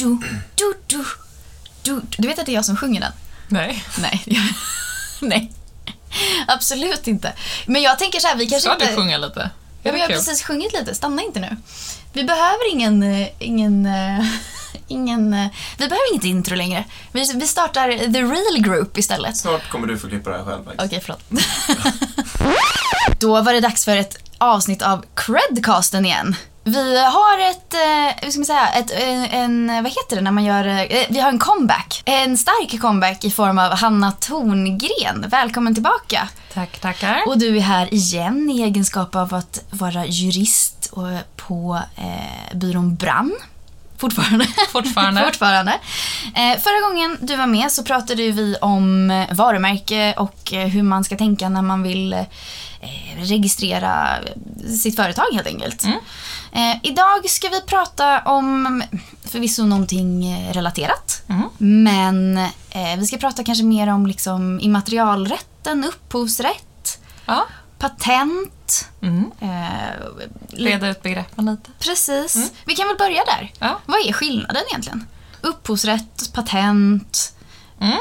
du, du, du, du. Du vet att det är jag som sjunger den? Nej. Nej. Nej. Absolut inte. Men jag tänker så här, vi kanske Ska inte... du sjunga lite? Ja, men jag har precis sjungit lite, stanna inte nu. Vi behöver ingen... eh, ingen eh, ingen eh, vi behöver inget intro längre. Vi, vi startar The Real Group istället. Snart kommer du få klippa det här själv. Okej, förlåt. Då var det dags för ett avsnitt av Credcasten igen. Vi har ett, eh, hur ska man säga, ett, eh, en, vad heter det när man gör, eh, vi har en comeback. En stark comeback i form av Hanna Torngren. Välkommen tillbaka. Tack, tackar. Och du är här igen i egenskap av att vara jurist och på eh, byrån Brann. Fortfarande. Fortfarande. Fortfarande. Eh, förra gången du var med så pratade vi om eh, varumärke och eh, hur man ska tänka när man vill eh, registrera sitt företag helt enkelt. Mm. Eh, idag ska vi prata om förvisso någonting eh, relaterat. Mm. Men eh, vi ska prata kanske mer om liksom immaterialrätten, upphovsrätt, Ja. patent. Mm. Eh, Reda ut begreppen lite. Precis. Mm. Vi kan väl börja där. Ja. Vad är skillnaden egentligen? Upphovsrätt, patent. Mm.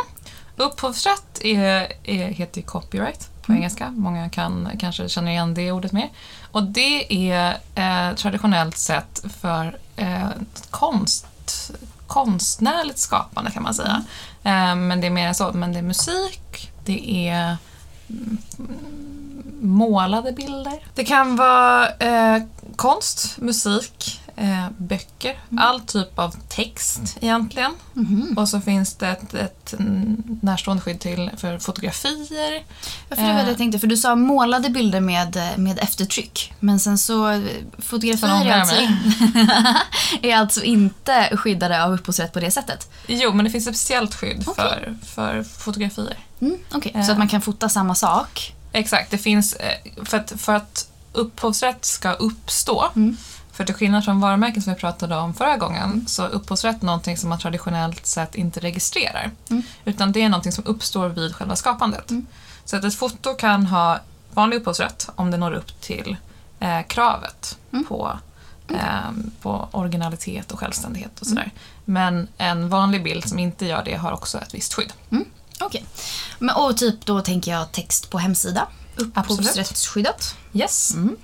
Upphovsrätt är, är, heter copyright på engelska. Många kan kanske känner igen det ordet mer. Och det är eh, traditionellt sett för eh, konst, konstnärligt skapande kan man säga. Eh, men det är mer än så. Men det är musik, det är mm, målade bilder. Det kan vara eh, konst, musik, eh, böcker, all typ av text egentligen. Mhm. Och så finns det ett, ett mm, närstående skydd till för fotografier. Varför det var det Eh. jag tänkte, för du sa målade bilder med, med eftertryck. Men sen så, eh, fotografier är alltså, är alltså inte skyddade av upphovsrätt på det sättet. Jo, men det finns ett speciellt skydd Okej. för, för fotografier. Mm, okej. Eh. Så att man kan fota samma sak. Exakt, det finns... eh, För att, för att upphovsrätt ska uppstå, Mm. För till skillnad från varumärken som vi pratade om förra gången, så är upphovsrätt någonting som man traditionellt sett inte registrerar. Mm. Utan det är någonting som uppstår vid själva skapandet. Mm. Så att ett foto kan ha vanlig upphovsrätt om det når upp till eh, kravet Mm. på, eh, på originalitet och självständighet och Mm. sådär. Men en vanlig bild som inte gör det har också ett visst skydd. Okej. Men Och typ då tänker jag text på hemsida. Upphovsrättsskyddat. Yes. Mm.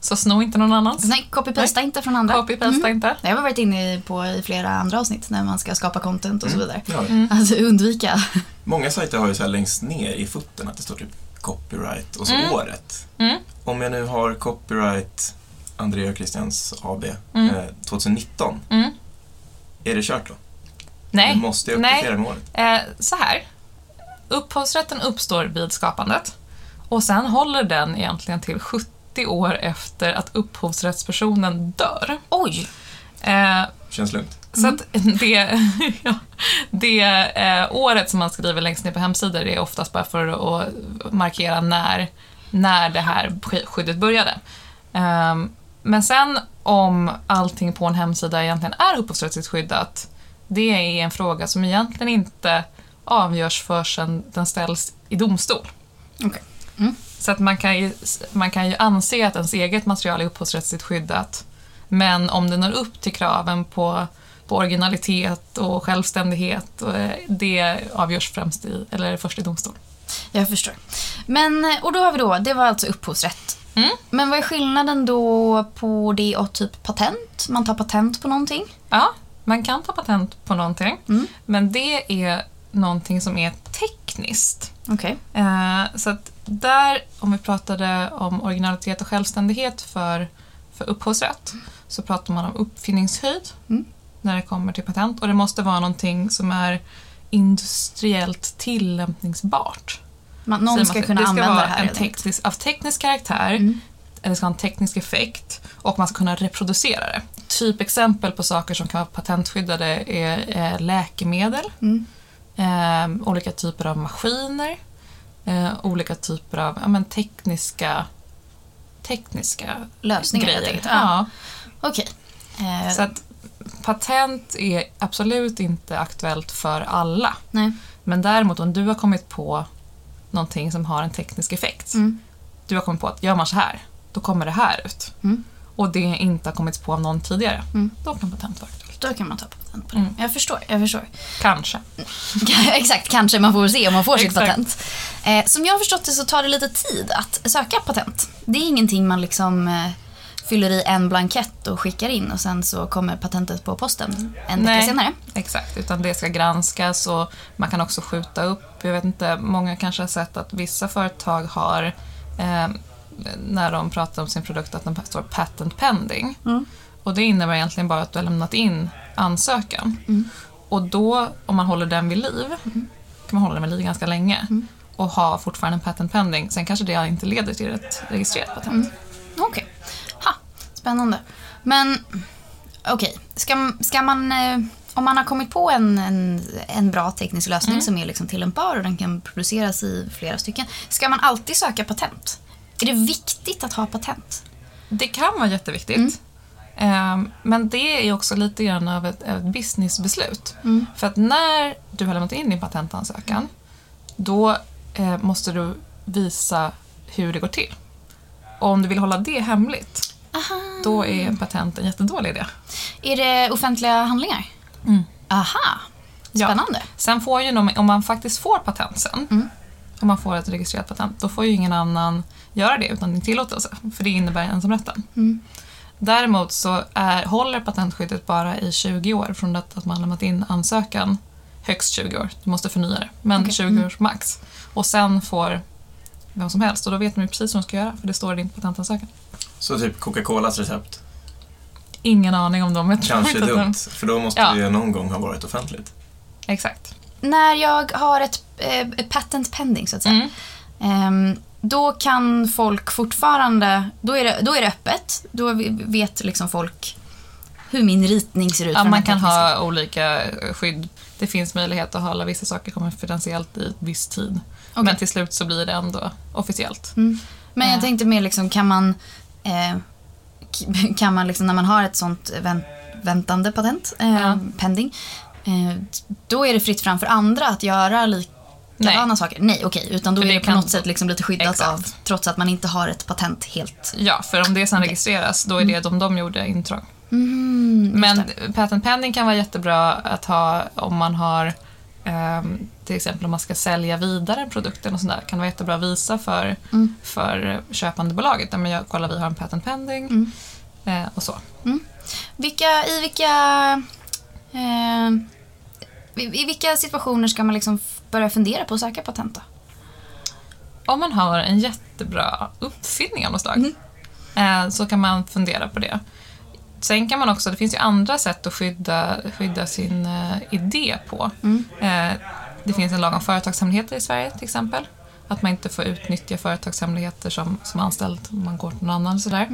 Så sno inte någon annans. Nej, copy-pasta inte från andra. Copy-pasta Mm. inte. Det har vi varit inne på i flera andra avsnitt när man ska skapa content och så vidare. Ja. Mm. Alltså undvika. Många sajter har ju så här längst ner i foten att det står typ copyright och så Mm. året. Mm. Om jag nu har copyright Andrea Christians AB Mm. eh, 2019, Mm. är det kört då? Nej. Du måste jag Nej. uppdatera med året? Eh, så här. Upphovsrätten uppstår vid skapandet och sen håller den egentligen till 70 år efter att upphovsrättspersonen dör. Oj! Eh, Känns lugnt. Så att det, ja, det eh, året som man skriver längst ner på hemsidor är oftast bara för att markera när, när det här sk- skyddet började. Ehm, men sen om allting på en hemsida egentligen är upphovsrättsligt skyddat, det är en fråga som egentligen inte avgörs förrän den ställs i domstol. Okej. Så att man kan, ju, man kan ju anse att ens eget material är upphovsrättsligt skyddat, men om det når upp till kraven på, på originalitet och självständighet, eh, det avgörs främst i, eller först i domstol. Jag förstår. Men, och då har vi då, det var alltså upphovsrätt. Mm. Men vad är skillnaden då på det och typ patent? Man tar patent på någonting? Ja, man kan ta patent på någonting, Mm. men det är någonting som är tekniskt. Okej. Eh, så att där, om vi pratade om originalitet och självständighet för, för upphovsrätt, så pratar man om uppfinningshöjd Mm. när det kommer till patent. Och det måste vara någonting som är industriellt tillämpningsbart. Man, någon ska man kunna det ska använda vara det här. en teknisk, av teknisk karaktär, Mm. eller ska ha en teknisk effekt och man ska kunna reproducera det. Typexempel på saker som kan vara patentskyddade är eh, läkemedel, Mm. eh, olika typer av maskiner, eh, olika typer av ja, men, tekniska, tekniska Lösningar grejer. enkelt. Ja. Okej. Eh, Så att patent är absolut inte aktuellt för alla. nej. Men däremot om du har kommit på någonting som har en teknisk effekt. Mm. Du har kommit på att gör man så här, då kommer det här ut. Mm. Och det inte har kommit på av någon tidigare. Mm. Då kan patent vara aktuellt. Då kan man ta patent på det. Mm. Jag förstår, jag förstår. Kanske. Exakt, kanske man får se om man får sitt patent. Eh, som jag har förstått det så tar det lite tid att söka patent. Det är ingenting man liksom eh, fyller i en blankett och skickar in och sen så kommer patentet på posten en vecka senare. Exakt, utan det ska granskas och man kan också skjuta upp. Jag vet inte, många kanske har sett att vissa företag har eh, när de pratar om sin produkt att den står patent pending. Och det innebär egentligen bara att du har lämnat in ansökan. Och då, om man håller den vid liv, kan man hålla den vid liv ganska länge och ha fortfarande en patent pending. Sen kanske det inte leder till ett registrerat patent. Okej. Ha, spännande. Men okej, ska, ska man... Eh, om man har kommit på en, en, en bra teknisk lösning Mm. som är liksom tillämpbar och den kan produceras i flera stycken. Ska man alltid söka patent? Är det viktigt att ha patent? Det kan vara jätteviktigt. Ehm, Men det är också lite grann av ett, ett businessbeslut. För att när du har lämnat in din patentansökan, då eh, måste du visa hur det går till. Och om du vill hålla det hemligt, Aha. då är patent en jättedålig idé. Är det offentliga handlingar? Mm. Aha, Ja. spännande. Sen får ju, om man faktiskt får patent sen, Mm. om man får ett registrerat patent, då får ju ingen annan göra det utan din tillåtelse, för det innebär ensamrätten. Mm. Däremot så är, håller patentskyddet bara i 20 år från det att man lämnat in ansökan. Högst 20 år, du måste förnya det, men Okej. 20 år max. Och sen får vem som helst, och då vet man ju precis vad de ska göra, för det står i din patentansökan. Så typ Coca-Colas recept. Ingen aning om dem, jag tror Kanske dumt, för då måste Ja. det ju någon gång ha varit offentligt. Exakt. När jag har ett, eh, ett patent pending så att säga. Mm. Då kan folk fortfarande, då är det, då är det öppet. Då vet liksom folk hur min ritning ser ut. Ja, man kan ha olika eh, skydd. Det finns möjlighet att hålla vissa saker konfidentiellt i viss tid. Okej. Men till slut så blir det ändå officiellt. Mm. Men jag Ja. tänkte mer liksom, kan man, eh, kan man liksom, när man har ett sånt vänt, väntande patent, eh, Ja. pending, eh, då är det fritt fram för andra att göra likadana Nej. saker? Nej, okej. Utan då För är det det på kan- något sätt liksom lite skyddat Exakt. av, trots att man inte har ett patent helt. Ja, för om det sen registreras, då är det de de gjorde intrång. Mm, Men patent pending kan vara jättebra att ha om man har ehm, till exempel om man ska sälja vidare produkten och sådär kan det vara jättebra att visa för, Mm. för köpandebolaget. Men jag, kolla, vi har en patent pending Mm. eh, och så. Vilka, I vilka... Eh, i, I vilka situationer ska man liksom börja fundera på att söka patent då? Om man har en jättebra uppfinning av något slag Mm. eh, så kan man fundera på det. Sen kan man också, det finns ju andra sätt att skydda, skydda sin eh, idé på. Mm. Eh, det finns en lag om företagshemligheter i Sverige till exempel. Att man inte får utnyttja företagshemligheter som, som anställd om man går till någon annan. Sådär.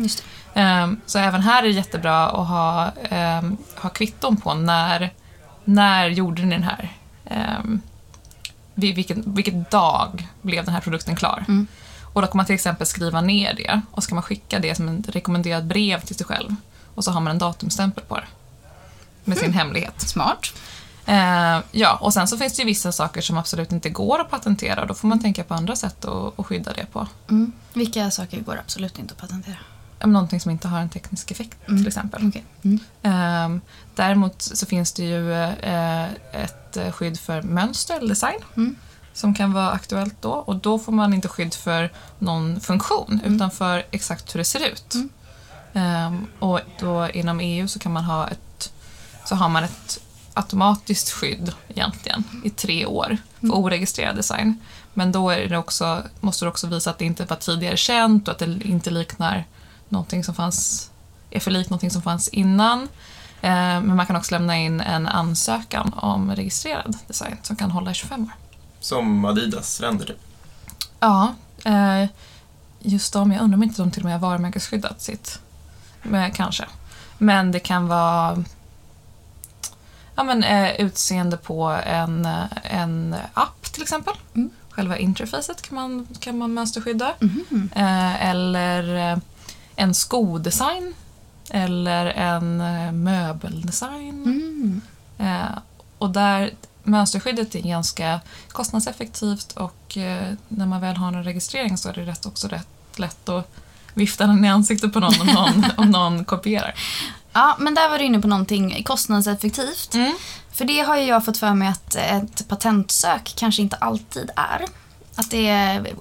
Ehm, så även här är det jättebra att ha, um, ha kvitton på när, när gjorde ni den här? Um, vilken, vilken dag blev den här produkten klar? Mm. Och då kan man till exempel skriva ner det och så kan man skicka det som ett rekommenderat brev till sig själv. Och så har man en datumstämpel på det. Med sin hemlighet. Smart. Eh, ja, och sen så finns det ju vissa saker som absolut inte går att patentera då får man tänka på andra sätt att, att skydda det på. Mm. Vilka saker går absolut inte att patentera? Om Någonting som inte har en teknisk effekt till exempel. Okej. Mm. Ehm, däremot så finns det ju eh, ett eh, skydd för mönster eller design Mm. som kan vara aktuellt då och då får man inte skydd för någon funktion utan för exakt hur det ser ut. Mm. Ehm, och då inom EU så kan man ha ett, så har man ett automatiskt skydd egentligen i tre år för oregistrerad design. Men då är det också, måste du också visa att det inte var tidigare känt och att det inte liknar någonting som fanns, är för likt någonting som fanns innan. Eh, Men man kan också lämna in en ansökan om registrerad design som kan hålla i 25 år. Som Adidas ränder typ. Ja, eh, just de, jag undrar om inte de till och med har varumärkesskyddat sitt. Men, kanske. Men det kan vara ja, men, eh, utseende på en, eh, en app till exempel. Mm. Själva interfacet kan man, kan man mönsterskydda. Eh, eller eh, en skodesign. Eller en eh, möbeldesign. Mm. Eh, och där mönsterskyddet är ganska kostnadseffektivt och eh, när man väl har en registrering så är det rätt, också rätt lätt att vifta den i ansiktet på någon om någon, om någon kopierar. Ja, men där var du inne på någonting kostnadseffektivt. Mm. För det har ju jag fått för mig att ett patentsök kanske inte alltid är. Att det är,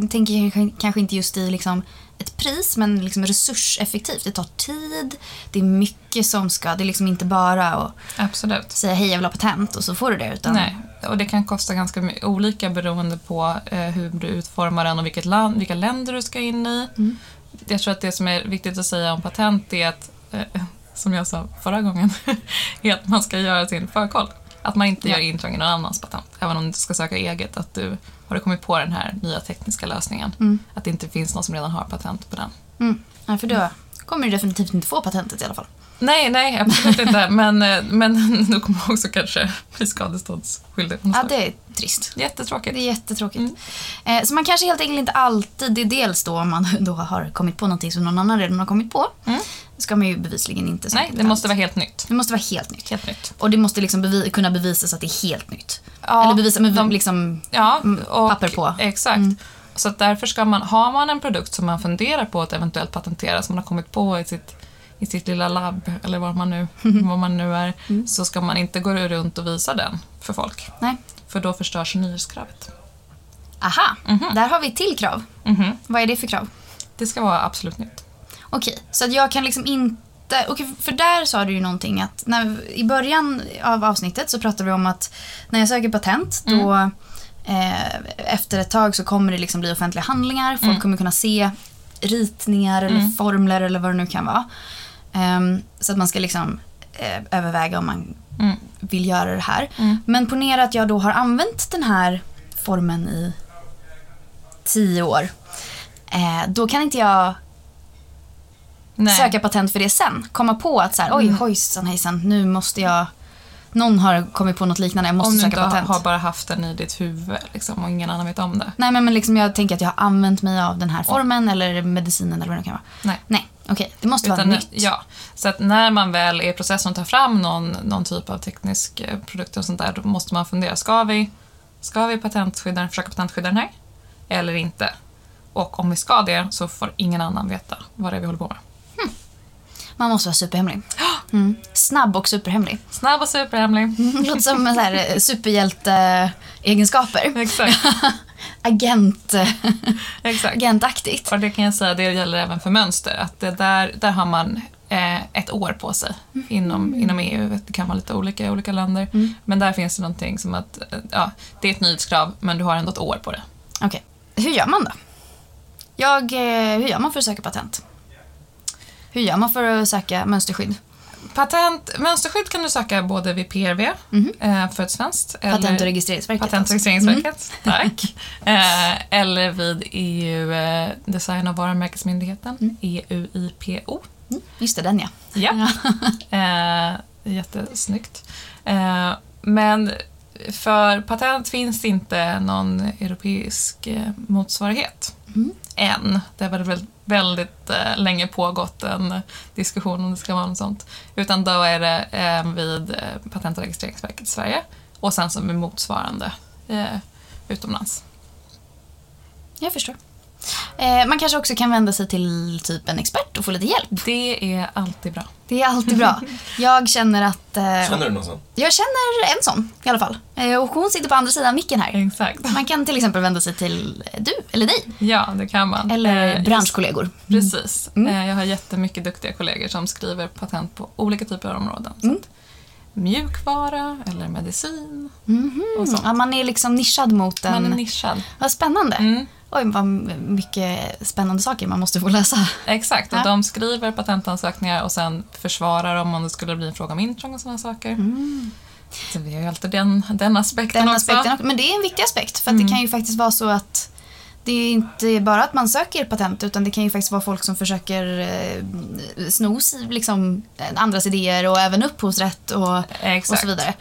jag tänker kanske inte just i liksom ett pris, men liksom resurseffektivt. Det tar tid, det är mycket som ska, det är liksom inte bara att Absolut. säga hej jag vill ha patent och så får du det. Utan, Nej, och det kan kosta ganska olika beroende på eh, hur du utformar den och vilket land, vilka länder du ska in i. Mm. Jag tror att det som är viktigt att säga om patent är att, eh, som jag sa förra gången, är att man ska göra sin förkoll. Att man inte gör intrång i någon annans patent. Även om du ska söka eget, att du har du kommit på den här nya tekniska lösningen. Mm. Att det inte finns någon som redan har patent på den. Mm. Ja, för då kommer du definitivt inte få patentet i alla fall. Nej, nej, absolut inte. Men, eh, men då kommer också kanske bli skadeståndsskyldig. Ja, det är trist. Jättetråkigt. Det är jättetråkigt. Mm. Eh, så man kanske helt enkelt inte alltid, det är dels då om man då har kommit på någonting som någon annan redan har kommit på. Mm. Ska man ju bevisligen inte Nej, det måste vara helt nytt. det måste vara helt nytt. Helt nytt. Och det måste liksom bevi- kunna bevisas att det är helt nytt. Ja, Eller bevisa med de- liksom... Ja, Mm, och, papper på. Exakt. Mm. Så att därför ska man, har man en produkt som man funderar på att eventuellt patentera, som man har kommit på i sitt, i sitt lilla labb, eller var man nu, var man nu är, Mm. så ska man inte gå runt och visa den för folk. Nej. För då förstörs nyhetskravet. Aha, Mhm. där har vi ett till krav. Mhm. Vad är det för krav? Det ska vara absolut nytt. Okej, så att jag kan liksom inte... Okej, för där sa du ju någonting att när, i början av avsnittet så pratade vi om att när jag söker patent då eh, efter ett tag så kommer det liksom bli offentliga handlingar. Folk Mm. kommer kunna se ritningar eller Mm. formler eller vad det nu kan vara. Ehm, så att man ska liksom eh, överväga om man Mm. vill göra det här. Mm. Men ponera att jag då har använt den här formen i tio år. Eh, då kan inte jag Nej. söka patent för det sen. Komma på att så här, oj Mm. hojsan hejsan, nu måste jag... Någon har kommit på något liknande, jag måste Om du söka inte har, patent. bara haft den i ditt huvud liksom, och ingen annan vet om det. Nej men, men liksom jag tänker att jag har använt mig av den här formen eller medicinen eller vad det kan vara. Nej. Nej, okej. Det måste vara Utan, nytt. Ja, så att när man väl är i processen att ta fram någon, någon typ av teknisk eh, produkt och sånt där, då måste man fundera, ska vi, ska vi patentskydda, försöka patentskydda den här? Eller inte? Och om vi ska det så får ingen annan veta vad det är vi håller på med. Man måste vara superhemlig. Mm. Snabb och superhemlig. Snabb och superhemlig. Låter som så här, eh, superhjälte-egenskaper. Exakt. Agent, Exakt. agentaktigt. Och det kan jag säga, det gäller även för mönster. Att det där, där har man eh, ett år på sig inom, inom EU. Det kan vara lite olika i olika länder. Mm. Men där finns det någonting som att, eh, ja, det är ett nyhetskrav men du har ändå ett år på det. Okej. Hur gör man då? Jag, eh, hur gör man för att söka patent? Hur gör man för att söka mönsterskydd? Patent, mönsterskydd kan du söka både vid PRV Mhm. eh, för ett svenskt. Patent och registreringsverket. Patent och alltså. registreringsverket. Tack. Eh, eller vid EU eh, Design och varumärkesmyndigheten, Mm. EUIPO. Mm, Just det, den ja. Ja. Eh, jättesnyggt. Eh, men för patent finns det inte någon europeisk motsvarighet. Mm. Än. Det har väl väldigt eh, länge pågått en diskussion om det ska vara något sånt. Utan då är det eh, vid eh, Patent och registreringsverket i Sverige och sen som är motsvarande eh, utomlands. Jag förstår. Eh, man kanske också kan vända sig till typ en expert och få lite hjälp. Det är alltid bra. Det är alltid bra. Jag känner att... Eh, Känner du någon sån? Jag känner en sån i alla fall. Eh, och hon sitter på andra sidan micken här. Exakt. Man kan till exempel vända sig till du eller dig. Ja, det kan man. Eller Eh, branschkollegor. Precis. Mm. Eh, Jag har jättemycket duktiga kollegor som skriver patent på olika typer av områden. Så Mm. att mjukvara eller medicin. Mhm. Och sånt. Ja, man är liksom nischad mot en... Man är nischad. Vad spännande. Mm. Oj, vad mycket spännande saker man måste få läsa. Exakt, och Ja. de skriver patentansökningar och sen försvarar dem om det skulle bli en fråga om intrång och sådana saker. Så vi har ju alltid den, den aspekten Mm. Den också. aspekten, också. men det är en viktig aspekt. För Mm. det kan ju faktiskt vara så att det är inte bara att man söker patent utan det kan ju faktiskt vara folk som försöker eh, snos liksom, andras idéer och även upphovsrätt och, och så vidare.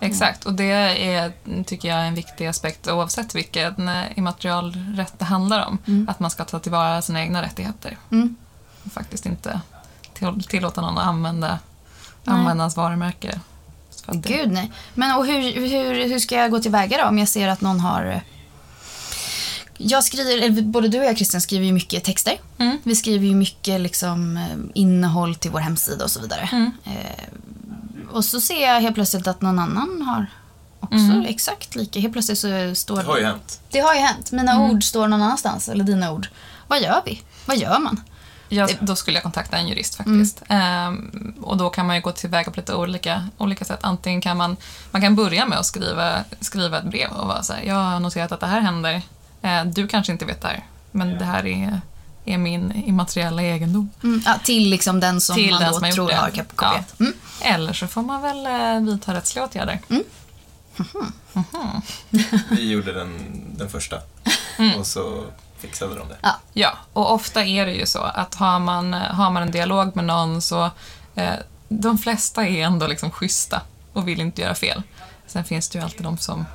Exakt, och det är, tycker jag är en viktig aspekt oavsett vilken eh, immaterialrätt det handlar om. Mm. Att man ska ta tillvara sina egna rättigheter. Mm. och faktiskt inte till, tillåta någon att använda, Nej. använda ens varumärke. Gud nej. Men och hur, hur, hur ska jag gå tillväga då om jag ser att någon har eh, Jag skriver, både du och jag Christian skriver ju mycket texter. Mm. Vi skriver ju mycket liksom, eh, innehåll till vår hemsida och så vidare. Mm. Eh, och så ser jag helt plötsligt att någon annan har också Mm. exakt lika. Helt plötsligt så står Det har ju hänt. Det har ju hänt. Mina Mm. ord står någon annanstans, eller dina ord. Vad gör vi? Vad gör man? Jag, då skulle jag kontakta en jurist Mm. faktiskt. Ehm, och då kan man ju gå tillväga på lite olika, olika sätt. Antingen kan man, man kan börja med att skriva, skriva ett brev och vara så här, jag har noterat att det här händer. Eh, du kanske inte vet det här, men det här är, är min immateriella egendom. Mm. Ja, till liksom den som Till man den då som tror har kop- kopierat. Mm. Eller så får man väl eh, vidta rättsliga åtgärder. Vi gjorde den, den första. Mm. Och så fixade de det. Ja. Ja, och ofta är det ju så att har man, har man en dialog med någon så eh, de flesta är ändå liksom schyssta och vill inte göra fel. Sen finns det ju alltid de som,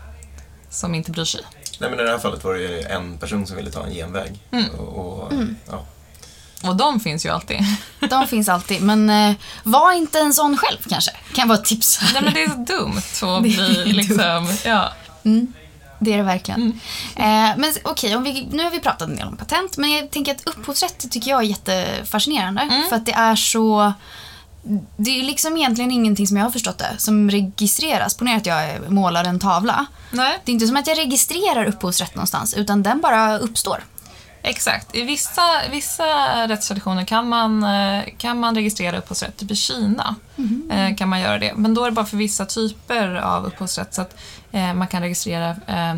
som inte bryr sig. Nej, men i det här fallet var det ju en person som ville ta en genväg. Mm. Och, och, ja. Och de finns ju alltid. De finns alltid, men eh, var inte en sån själv kanske. Kan vara ett tips. Nej men det är så dumt att bli liksom, ja. Mm, det är det verkligen. Mm. Eh, men okej, vi, nu har vi pratat en del om patent, men jag tänker att upphovsrätt tycker jag är jättefascinerande. Mm. För att det är så... Det är liksom egentligen ingenting som jag har förstått det, som registreras. Ponera att jag målar en tavla. Nej, Det är inte som att jag registrerar upphovsrätt någonstans, utan den bara uppstår. exakt. I vissa, vissa rättstraditioner kan man, eh, kan man registrera upphovsrätt. Typ i Kina eh, kan man göra det. Men då är det bara för vissa typer av upphovsrätt. Så att eh, man kan registrera eh,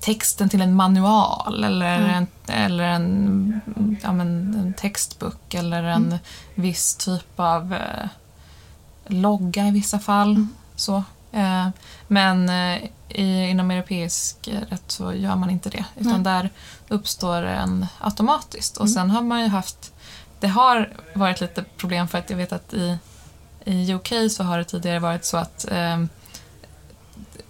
texten till en manual eller, en, eller en, ja, men, en textbok eller en viss typ av eh, logga i vissa fall. Så. Eh, men eh, i, inom europeisk rätt så gör man inte det. Utan där uppstår en automatiskt. Och sen har man ju haft... Det har varit lite problem för att jag vet att i, i UK så har det tidigare varit så att eh,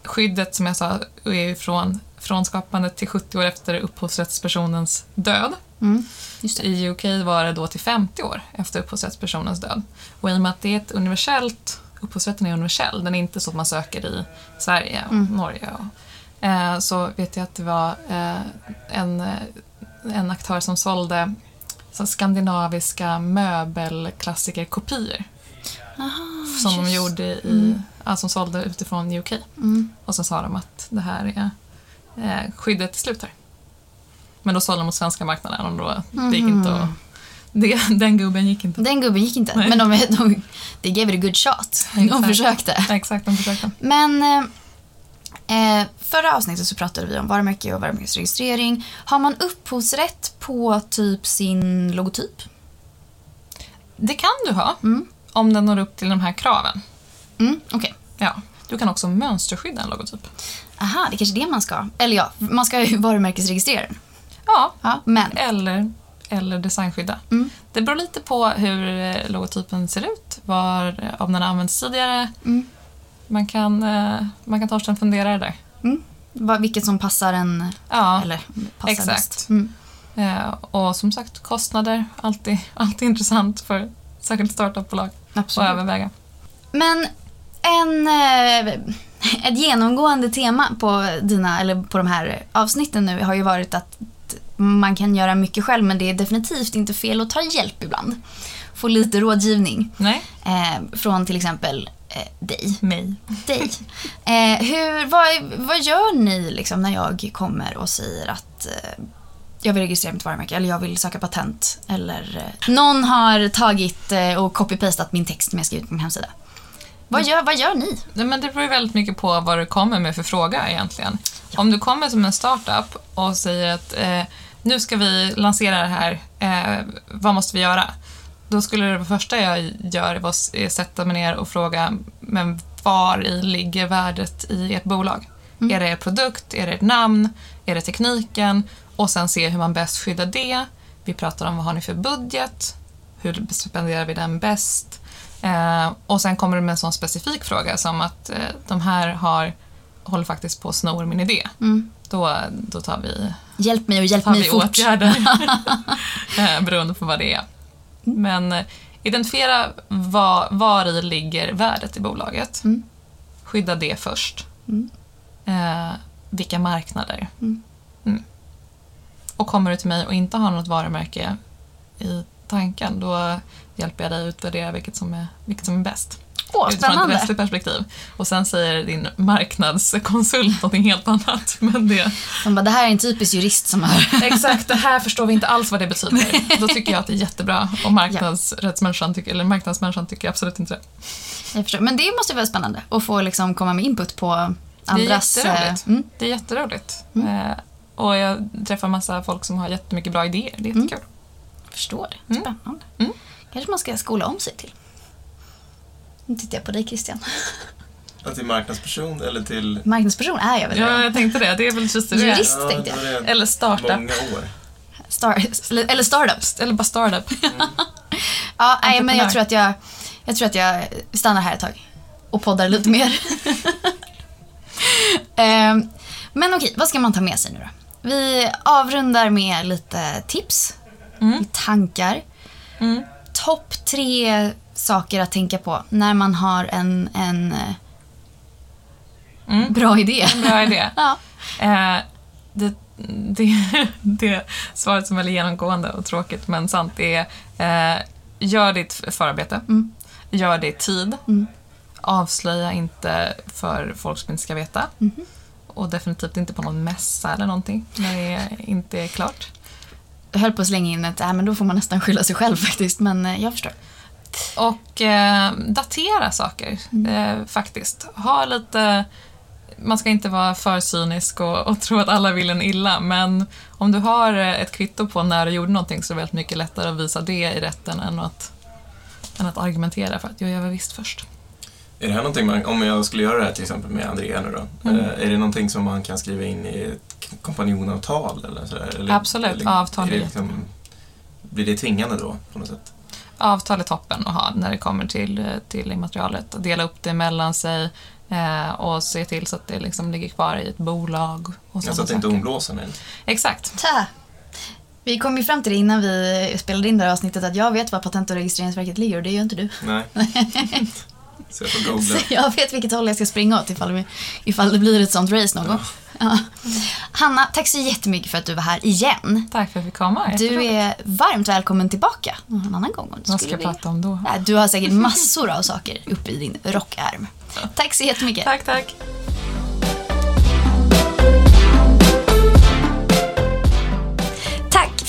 skyddet som jag sa är ju från, från skapandet till 70 år efter upphovsrättspersonens död. Mm. Just. I UK var det då till 50 år efter upphovsrättspersonens död. Och i och med att det är ett universellt, upphovsrätten är universell, den är inte så att man söker i Sverige och Norge. Och, eh, så vet jag att det var eh, en, eh, en aktör som sålde så skandinaviska möbelklassikerkopior som de gjorde i, ja, som sålde utifrån UK. Mm. Och så sa de att det här är eh, skyddet slut här. Men då sålde de mot svenska marknaden och då det gick inte att, det, Den gubben gick inte. Den gubben gick inte, Nej. men de, de, they gave it a good shot. De Exakt. försökte. Exakt, de försökte. Men eh, eh, förra avsnittet så pratade vi om varumärke och varumärkesregistrering. Har man upphovsrätt på typ sin logotyp? Det kan du ha Mm. om den når upp till de här kraven. Mm, Okej. Ja. Du kan också mönsterskydda en logotyp. Aha, det är kanske är det man ska. Eller ja, man ska ju varumärkesregistrera den. Ja, Ja, men. eller, eller designskydda. Mm. Det beror lite på hur eh, logotypen ser ut, var, om den har använts tidigare. Mm. Man kan, eh, man kan ta sig en funderare där. Mm. Vilket som passar en, Ja, eller passar exakt. bäst. Mm. eh, och som sagt, kostnader, alltid, alltid intressant för särskilt startupbolag att överväga. Men en, eh, ett genomgående tema på, dina, eller på de här avsnitten nu har ju varit att man kan göra mycket själv men det är definitivt inte fel att ta hjälp ibland. Få lite rådgivning eh, från till exempel eh, dig. mig. dig. Eh, hur, vad, vad gör ni liksom när jag kommer och säger att eh, jag vill registrera mitt varumärke eller jag vill söka patent eller eh, någon har tagit och copy-pastat min text som jag skrivit på min hemsida. Vad gör, vad gör ni? Nej, men det beror väldigt mycket på vad du kommer med för fråga egentligen. Om du kommer som en startup och säger att eh, nu ska vi lansera det här, eh, vad måste vi göra? Då skulle det första jag gör vara att sätta mig ner och fråga, men var i ligger värdet i ert bolag? Är det er produkt? Är det ert namn? Är det tekniken? Och sen se hur man bäst skyddar det. Vi pratar om vad har ni för budget? Hur spenderar vi den bäst? Eh, och sen kommer det med en sån specifik fråga som att eh, de här har, håller faktiskt på att snor min idé. Mm. Då, då tar vi, Hjälp mig och hjälp mig fort. åtgärder eh, beroende på vad det är. Men eh, identifiera var, var i ligger värdet i bolaget. Mm. Skydda det först. Mm. Eh, vilka marknader. Och kommer du till mig och inte har något varumärke i tanken, då hjälper jag dig att utvärdera vilket som är, vilket som är bäst. Åh, utifrån ett spännande. perspektiv. Och sen säger din marknadskonsult någonting helt annat. Men det, De bara, det här är en typisk jurist som har... exakt, det här förstår vi inte alls vad det betyder. Då tycker jag att det är jättebra. Och marknadsrättsmänniskan tycker, eller marknadsmänniskan tycker absolut inte det. Jag förstår. Men det måste ju vara spännande att få liksom komma med input på andras... Det är jätteroligt. eh, Mm. Det är jätteroligt. Eh, och jag träffar massa folk som har jättemycket bra idéer. Det är Mm. jättekul. Förstår det. Mm. Spännande. Mm. Kanske man ska skola om sig till. Nu tittar jag på dig Christian. Ja, Till marknadsperson eller till... Marknadsperson är jag väl Ja, redan. jag tänkte det. Det är väl just det. Jurist tänkte jag. Eller startup. Många år. Star, eller, eller startups. Eller bara startup. Ja, nej, men jag tror, att jag, jag tror att jag stannar här ett tag och poddar lite mer. Ehm, men okej, vad ska man ta med sig nu då? Vi avrundar med lite tips, Mm. tankar. Mm. Topp tre saker att tänka på när man har en, en eh, Mm. bra idé. Bra idé. Ja. Eh, det, det, det svaret som är genomgående och tråkigt men sant är eh, gör ditt förarbete. Mm. Gör det i tid. Mm. Avslöja inte för folk som inte ska veta. Mhm. Och definitivt inte på någon mässa eller någonting när det inte är klart. Höll på att slänga in ett, äh, men då får man nästan skylla sig själv faktiskt, men eh, jag förstår. Och eh, datera saker eh, faktiskt. Ha lite... Man ska inte vara för cynisk och, och tro att alla vill en illa, men om du har eh, ett kvitto på när du gjorde någonting så är det väldigt mycket lättare att visa det i rätten än att, än att argumentera för att jag gör väl visst först. Är det här någonting man, om jag skulle göra det här till exempel med Andrea nu då, Mm. eh, är det någonting som man kan skriva in i ett kompanjonavtal eller sådär? Eller, Absolut, eller, avtal är det liksom, Blir det tvingande då på något sätt? Avtal är toppen att ha när det kommer till, till immaterialet. Att dela upp det mellan sig eh, och se till så att det liksom ligger kvar i ett bolag. Och Alltså sådana att det inte omblåser mig. Exakt. Ta. Vi kom ju fram till det innan vi spelade in det här avsnittet att jag vet var Patent och registreringsverket ligger och det gör inte du. Nej. Så jag får googla. Så jag vet vilket håll jag ska springa åt ifall, vi, ifall det blir ett sånt race någon gång. Ja. Hanna, tack så jättemycket för att du var här igen. Tack för att jag fick komma. Du är varmt välkommen tillbaka en annan gång. om du Vad ska jag prata om då? Ja, Du har säkert massor av saker uppe i din rockärm. Tack så jättemycket. Tack. Tack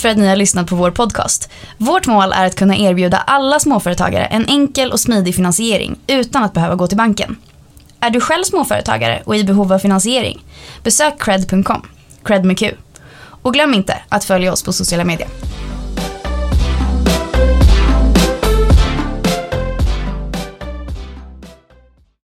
för att ni har lyssnat på vår podcast. Vårt mål är att kunna erbjuda alla småföretagare en enkel och smidig finansiering utan att behöva gå till banken. Är du själv småföretagare och i behov av finansiering? Besök cred.com, cred med Q. Och glöm inte att följa oss på sociala medier.